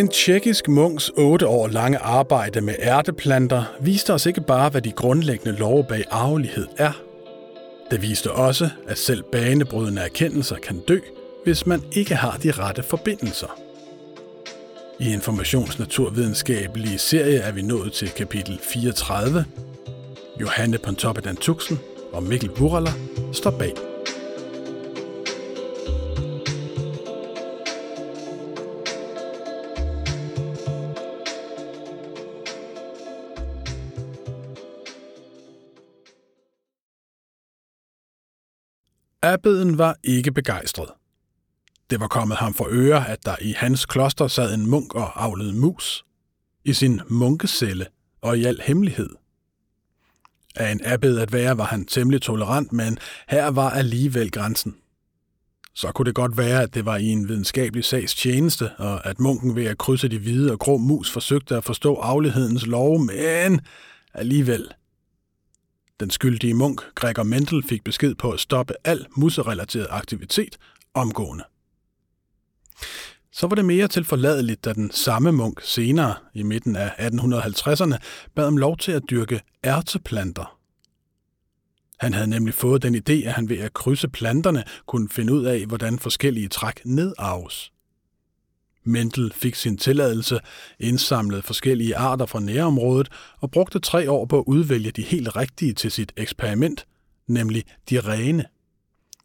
En tjekkisk munks otte år lange arbejde med ærteplanter viste os ikke bare, hvad de grundlæggende love bag arvelighed er. Det viste også, at selv banebrydende erkendelser kan dø, hvis man ikke har de rette forbindelser. I Informationsnaturvidenskabelige serie er vi nået til kapitel 34. Johanne Pontoppidan Tuxen og Mikkel Burala står bag. Abbeden var ikke begejstret. Det var kommet ham for øre, at der i hans kloster sad en munk og avlede mus. I sin munkecelle og i al hemmelighed. Af en abbed at være var han temmelig tolerant, men her var alligevel grænsen. Så kunne det godt være, at det var i en videnskabelig sags tjeneste, og at munken ved at krydse de hvide og grå mus forsøgte at forstå aflighedens lov, men alligevel – den skyldige munk, Gregor Mendel, fik besked på at stoppe al musserelateret aktivitet omgående. Så var det mere til forladeligt, da den samme munk senere, i midten af 1850'erne, bad om lov til at dyrke ærteplanter. Han havde nemlig fået den idé, at han ved at krydse planterne kunne finde ud af, hvordan forskellige træk nedarves. Mendel fik sin tilladelse, indsamlede forskellige arter fra nærområdet og brugte tre år på at udvælge de helt rigtige til sit eksperiment, nemlig de rene.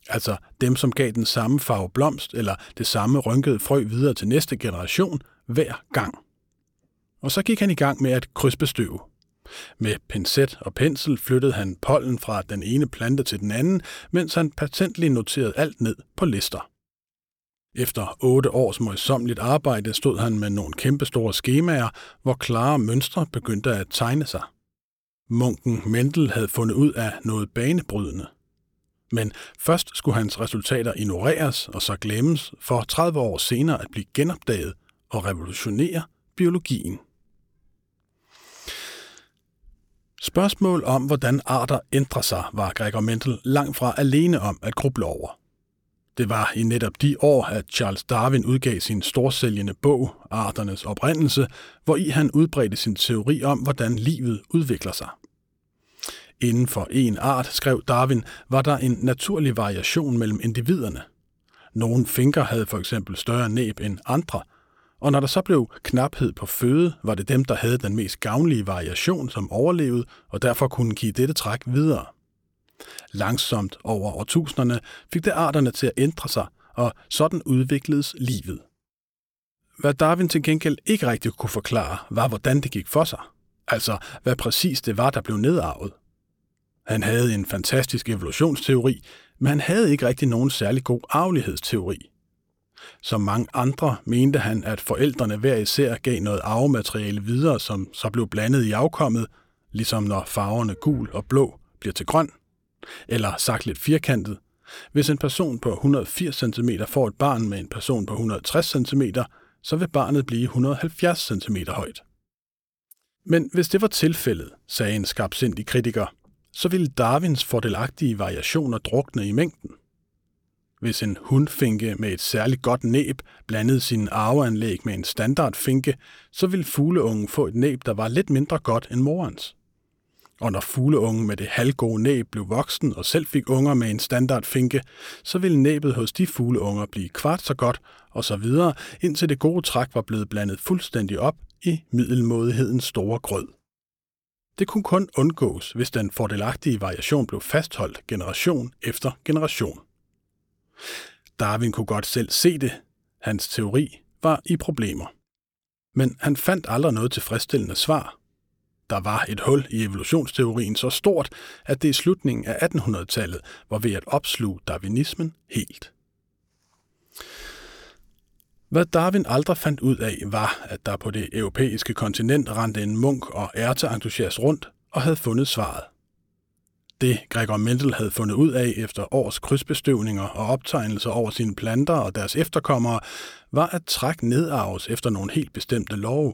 Altså dem, som gav den samme farve blomst eller det samme rynkede frø videre til næste generation hver gang. Og så gik han i gang med at krydsbestøve. Med pincet og pensel flyttede han pollen fra den ene plante til den anden, mens han patentligt noterede alt ned på lister. Efter otte års møjsommeligt arbejde stod han med nogle kæmpestore skemaer, hvor klare mønstre begyndte at tegne sig. Munken Mendel havde fundet ud af noget banebrydende. Men først skulle hans resultater ignoreres og så glemmes for 30 år senere at blive genopdaget og revolutionere biologien. Spørgsmål om, hvordan arter ændrer sig, var Gregor Mendel langt fra alene om at gruble over – det var i netop de år, at Charles Darwin udgav sin storsælgende bog, Arternes oprindelse, hvor i han udbredte sin teori om, hvordan livet udvikler sig. Inden for en art, skrev Darwin, var der en naturlig variation mellem individerne. Nogle finker havde for eksempel større næb end andre, og når der så blev knaphed på føde, var det dem, der havde den mest gavnlige variation, som overlevede og derfor kunne give dette træk videre. Langsomt over årtusinderne fik det arterne til at ændre sig, og sådan udvikledes livet. Hvad Darwin til gengæld ikke rigtig kunne forklare, var hvordan det gik for sig. Altså, hvad præcis det var, der blev nedarvet. Han havde en fantastisk evolutionsteori, men han havde ikke rigtig nogen særlig god arvelighedsteori. Som mange andre mente han, at forældrene hver især gav noget arvemateriale videre, som så blev blandet i afkommet, ligesom når farverne gul og blå bliver til grøn – eller sagt lidt firkantet, hvis en person på 180 cm får et barn med en person på 160 cm, så vil barnet blive 170 cm højt. Men hvis det var tilfældet, sagde en skarpsindig kritiker, så ville Darwins fordelagtige variationer drukne i mængden. Hvis en hundfinke med et særligt godt næb blandede sin arveanlæg med en standardfinke, så ville fugleungen få et næb, der var lidt mindre godt end morens. Og når fugleungen med det halvgode næb blev voksen og selv fik unger med en standardfinke, så ville næbet hos de fugleunger blive kvart så godt og så videre, indtil det gode træk var blevet blandet fuldstændig op i middelmådighedens store grød. Det kunne kun undgås, hvis den fordelagtige variation blev fastholdt generation efter generation. Darwin kunne godt selv se det. Hans teori var i problemer. Men han fandt aldrig noget tilfredsstillende svar, der var et hul i evolutionsteorien så stort, at det i slutningen af 1800-tallet var ved at opsluge darwinismen helt. Hvad Darwin aldrig fandt ud af, var, at der på det europæiske kontinent rendte en munk og ærteentusiast rundt og havde fundet svaret. Det Gregor Mendel havde fundet ud af efter års krydsbestøvninger og optegnelser over sine planter og deres efterkommere, var at træk nedarves efter nogle helt bestemte love.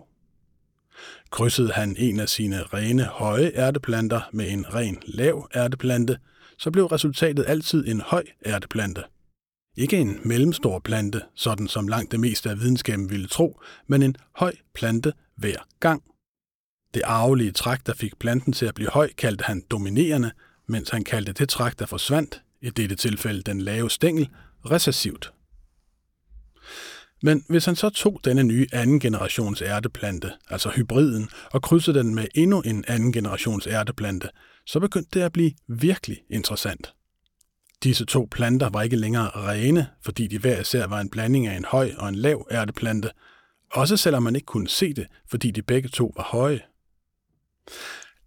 Krydsede han en af sine rene høje ærteplanter med en ren lav ærteplante, så blev resultatet altid en høj ærteplante. Ikke en mellemstor plante, sådan som langt det meste af videnskaben ville tro, men en høj plante hver gang. Det arvelige træk, der fik planten til at blive høj, kaldte han dominerende, mens han kaldte det træk, der forsvandt, i dette tilfælde den lave stængel, recessivt. Men hvis han så tog denne nye anden generations ærteplante, altså hybriden, og krydsede den med endnu en anden generations ærteplante, så begyndte det at blive virkelig interessant. Disse to planter var ikke længere rene, fordi de hver især var en blanding af en høj og en lav ærteplante, også selvom man ikke kunne se det, fordi de begge to var høje.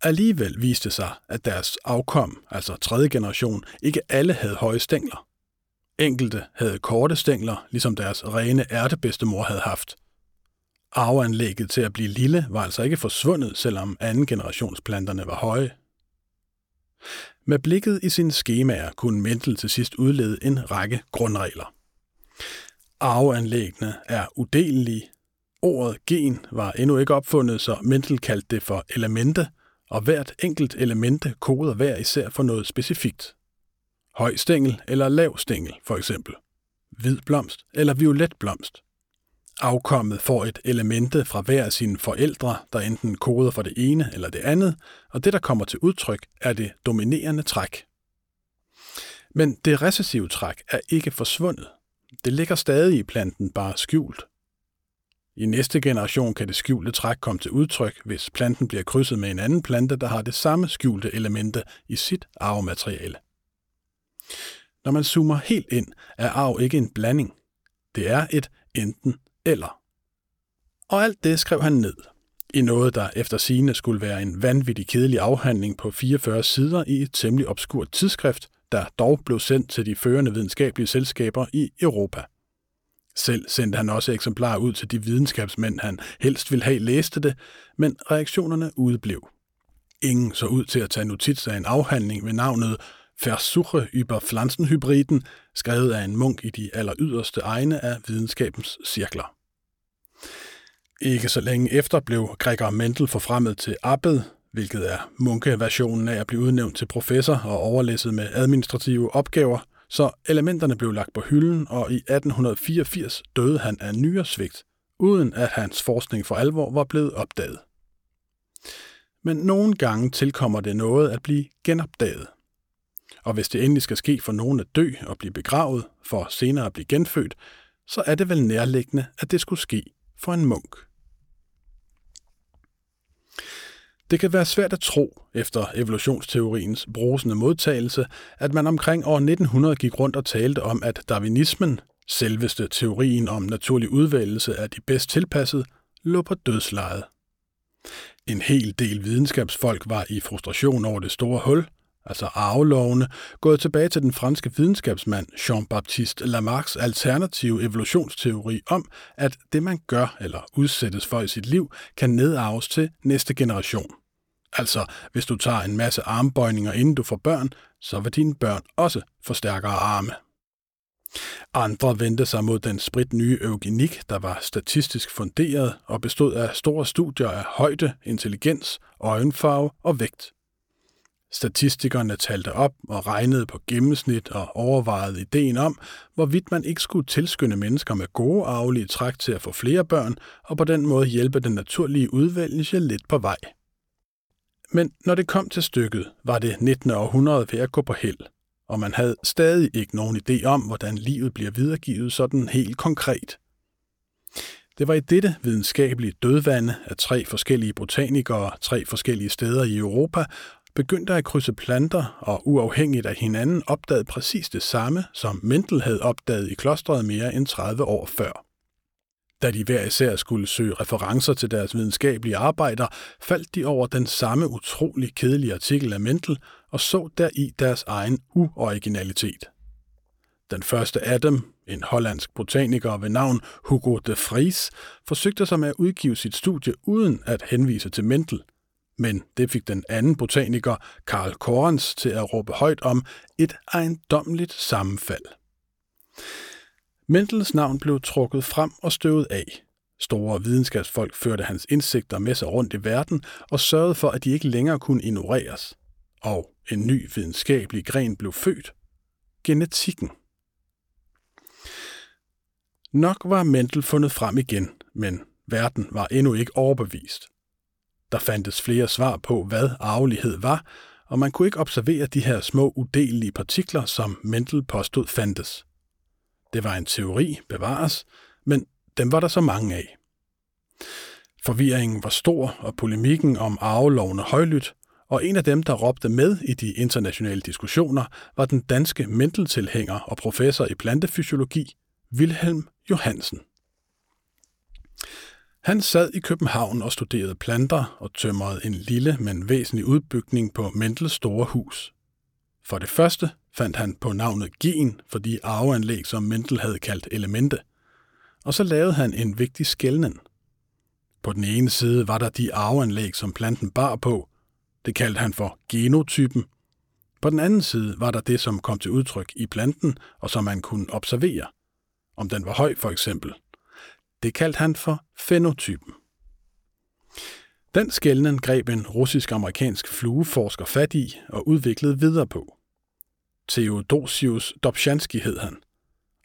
Alligevel viste sig, at deres afkom, altså tredje generation, ikke alle havde høje stængler. Enkelte havde korte stængler, ligesom deres rene ærtebedstemor havde haft. Arveanlægget til at blive lille var altså ikke forsvundet, selvom anden generationsplanterne var høje. Med blikket i sine skemaer kunne Mendel til sidst udlede en række grundregler. Arveanlæggene er udelelige. Ordet gen var endnu ikke opfundet, så Mendel kaldte det for elemente, og hvert enkelt elemente koder hver især for noget specifikt. Høj stængel eller lav stængel, for eksempel. Hvid blomst eller violet blomst. Afkommet får et elemente fra hver af sine forældre, der enten koder for det ene eller det andet, og det, der kommer til udtryk, er det dominerende træk. Men det recessive træk er ikke forsvundet. Det ligger stadig i planten, bare skjult. I næste generation kan det skjulte træk komme til udtryk, hvis planten bliver krydset med en anden plante, der har det samme skjulte elemente i sit arvemateriale. Når man zoomer helt ind, er arv ikke en blanding. Det er et enten eller. Og alt det skrev han ned i noget, der efter sigende skulle være en vanvittig kedelig afhandling på 44 sider i et temmelig obskurt tidsskrift, der dog blev sendt til de førende videnskabelige selskaber i Europa. Selv sendte han også eksemplarer ud til de videnskabsmænd, han helst ville have læste det, men reaktionerne udeblev. Ingen så ud til at tage notits af en afhandling ved navnet Versuche über Pflanzenhybriden, skrevet af en munk i de aller yderste egne af videnskabens cirkler. Ikke så længe efter blev Gregor Mendel forfremmet til abbed, hvilket er munkeversionen af at blive udnævnt til professor og overlæsset med administrative opgaver, så elementerne blev lagt på hylden, og i 1884 døde han af nyresvigt, uden at hans forskning for alvor var blevet opdaget. Men nogle gange tilkommer det noget at blive genopdaget. Og hvis det endelig skal ske for nogen at dø og blive begravet, for senere at blive genfødt, så er det vel nærliggende, at det skulle ske for en munk. Det kan være svært at tro, efter evolutionsteoriens brusende modtagelse, at man omkring år 1900 gik rundt og talte om, at darwinismen, selveste teorien om naturlig udvælgelse af de bedst tilpassede, lå på dødslejet. En hel del videnskabsfolk var i frustration over det store hul, altså arvelovene, gået tilbage til den franske videnskabsmand Jean-Baptiste Lamarcks alternative evolutionsteori om, at det man gør eller udsættes for i sit liv, kan nedarves til næste generation. Altså, hvis du tager en masse armbøjninger inden du får børn, så vil dine børn også få stærkere arme. Andre vendte sig mod den sprit nye eugenik, der var statistisk funderet og bestod af store studier af højde, intelligens, øjenfarve og vægt. Statistikerne talte op og regnede på gennemsnit og overvejede ideen om, hvorvidt man ikke skulle tilskynde mennesker med gode arvelige træk til at få flere børn, og på den måde hjælpe den naturlige udvælgelse lidt på vej. Men når det kom til stykket, var det 19. århundrede ved at gå på held, og man havde stadig ikke nogen idé om, hvordan livet bliver videregivet sådan helt konkret. Det var i dette videnskabelige dødvande, at tre forskellige botanikere tre forskellige steder i Europa begyndte at krydse planter og uafhængigt af hinanden opdagede præcis det samme, som Mendel havde opdaget i klostret mere end 30 år før. Da de hver især skulle søge referencer til deres videnskabelige arbejder, faldt de over den samme utrolig kedelige artikel af Mendel og så deri deres egen uoriginalitet. Den første af dem, en hollandsk botaniker ved navn Hugo de Vries, forsøgte sig med at udgive sit studie uden at henvise til Mendel – men det fik den anden botaniker, Karl Korens, til at råbe højt om et ejendommeligt sammenfald. Mendels navn blev trukket frem og støvet af. Store videnskabsfolk førte hans indsigter med sig rundt i verden og sørgede for, at de ikke længere kunne ignoreres. Og en ny videnskabelig gren blev født. Genetikken. Nok var Mendel fundet frem igen, men verden var endnu ikke overbevist. Der fandtes flere svar på, hvad arvelighed var, og man kunne ikke observere de her små udelelige partikler, som Mendel påstod fandtes. Det var en teori, bevares, men dem var der så mange af. Forvirringen var stor, og polemikken om arvelovene højlydt, og en af dem, der råbte med i de internationale diskussioner, var den danske mendeltilhænger og professor i plantefysiologi, Wilhelm Johansen. Han sad i København og studerede planter og tømrede en lille, men væsentlig udbygning på Mendels store hus. For det første fandt han på navnet gen for de arveanlæg, som Mendel havde kaldt elemente. Og så lavede han en vigtig skældning. På den ene side var der de arveanlæg, som planten bar på. Det kaldte han for genotypen. På den anden side var der det, som kom til udtryk i planten, og som man kunne observere. Om den var høj for eksempel. Det kaldte han for fenotypen. Den skældnen greb en russisk-amerikansk flueforsker fat i og udviklede videre på. Theodosius Dobzhansky hed han,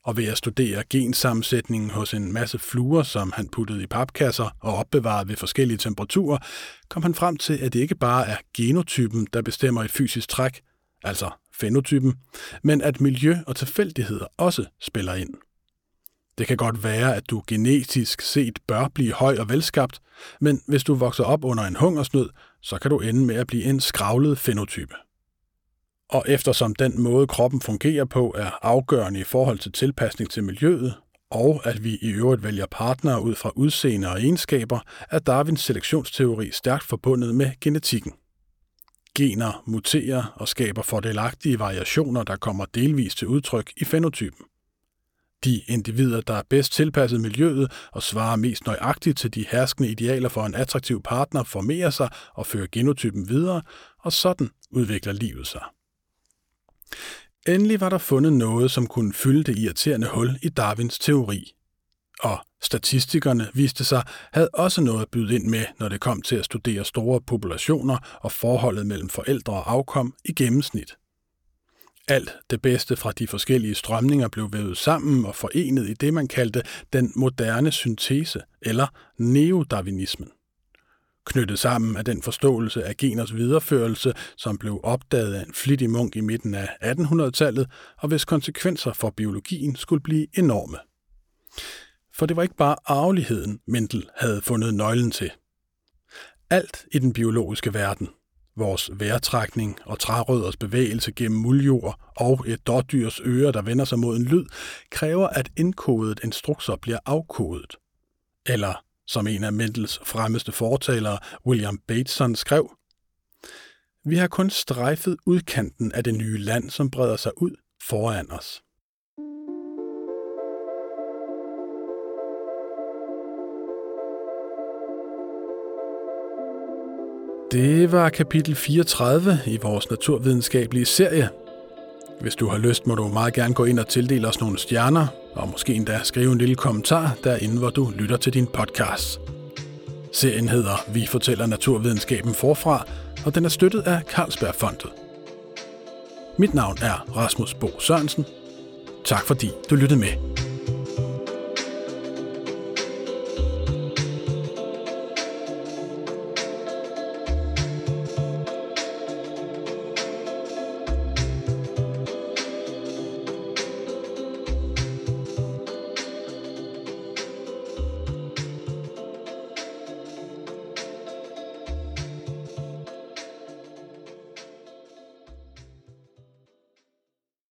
og ved at studere gensammensætningen hos en masse fluer, som han puttede i papkasser og opbevarede ved forskellige temperaturer, kom han frem til, at det ikke bare er genotypen, der bestemmer et fysisk træk, altså fenotypen, men at miljø og tilfældigheder også spiller ind. Det kan godt være, at du genetisk set bør blive høj og velskabt, men hvis du vokser op under en hungersnød, så kan du ende med at blive en skravlet fenotype. Og eftersom den måde, kroppen fungerer på, er afgørende i forhold til tilpasning til miljøet, og at vi i øvrigt vælger partnere ud fra udseende og egenskaber, er Darwins selektionsteori stærkt forbundet med genetikken. Gener muterer og skaber fordelagtige variationer, der kommer delvis til udtryk i fenotypen. De individer, der er bedst tilpasset miljøet og svarer mest nøjagtigt til de herskende idealer for en attraktiv partner, formerer sig og fører genotypen videre, og sådan udvikler livet sig. Endelig var der fundet noget, som kunne fylde det irriterende hul i Darwins teori. Og statistikerne viste sig havde også noget at byde ind med, når det kom til at studere store populationer og forholdet mellem forældre og afkom i gennemsnit. Alt det bedste fra de forskellige strømninger blev vævet sammen og forenet i det, man kaldte den moderne syntese eller neodarwinismen. Knyttet sammen af den forståelse af geners videreførelse, som blev opdaget af en flittig munk i midten af 1800-tallet, og hvis konsekvenser for biologien skulle blive enorme. For det var ikke bare arveligheden, Mendel havde fundet nøglen til. Alt i den biologiske verden, vores vejrtrækning og trærødders bevægelse gennem muljord og et dårdyrs øre, der vender sig mod en lyd, kræver, at indkodet instrukser bliver afkodet. Eller, som en af Mendels fremmeste fortalere, William Bateson, skrev, Vi har kun strejfet udkanten af det nye land, som breder sig ud foran os. Det var kapitel 34 i vores naturvidenskabelige serie. Hvis du har lyst, må du meget gerne gå ind og tildele os nogle stjerner, og måske endda skrive en lille kommentar derinde, hvor du lytter til din podcast. Serien hedder Vi fortæller naturvidenskaben forfra, og den er støttet af Carlsbergfondet. Mit navn er Rasmus Bo Sørensen. Tak fordi du lyttede med.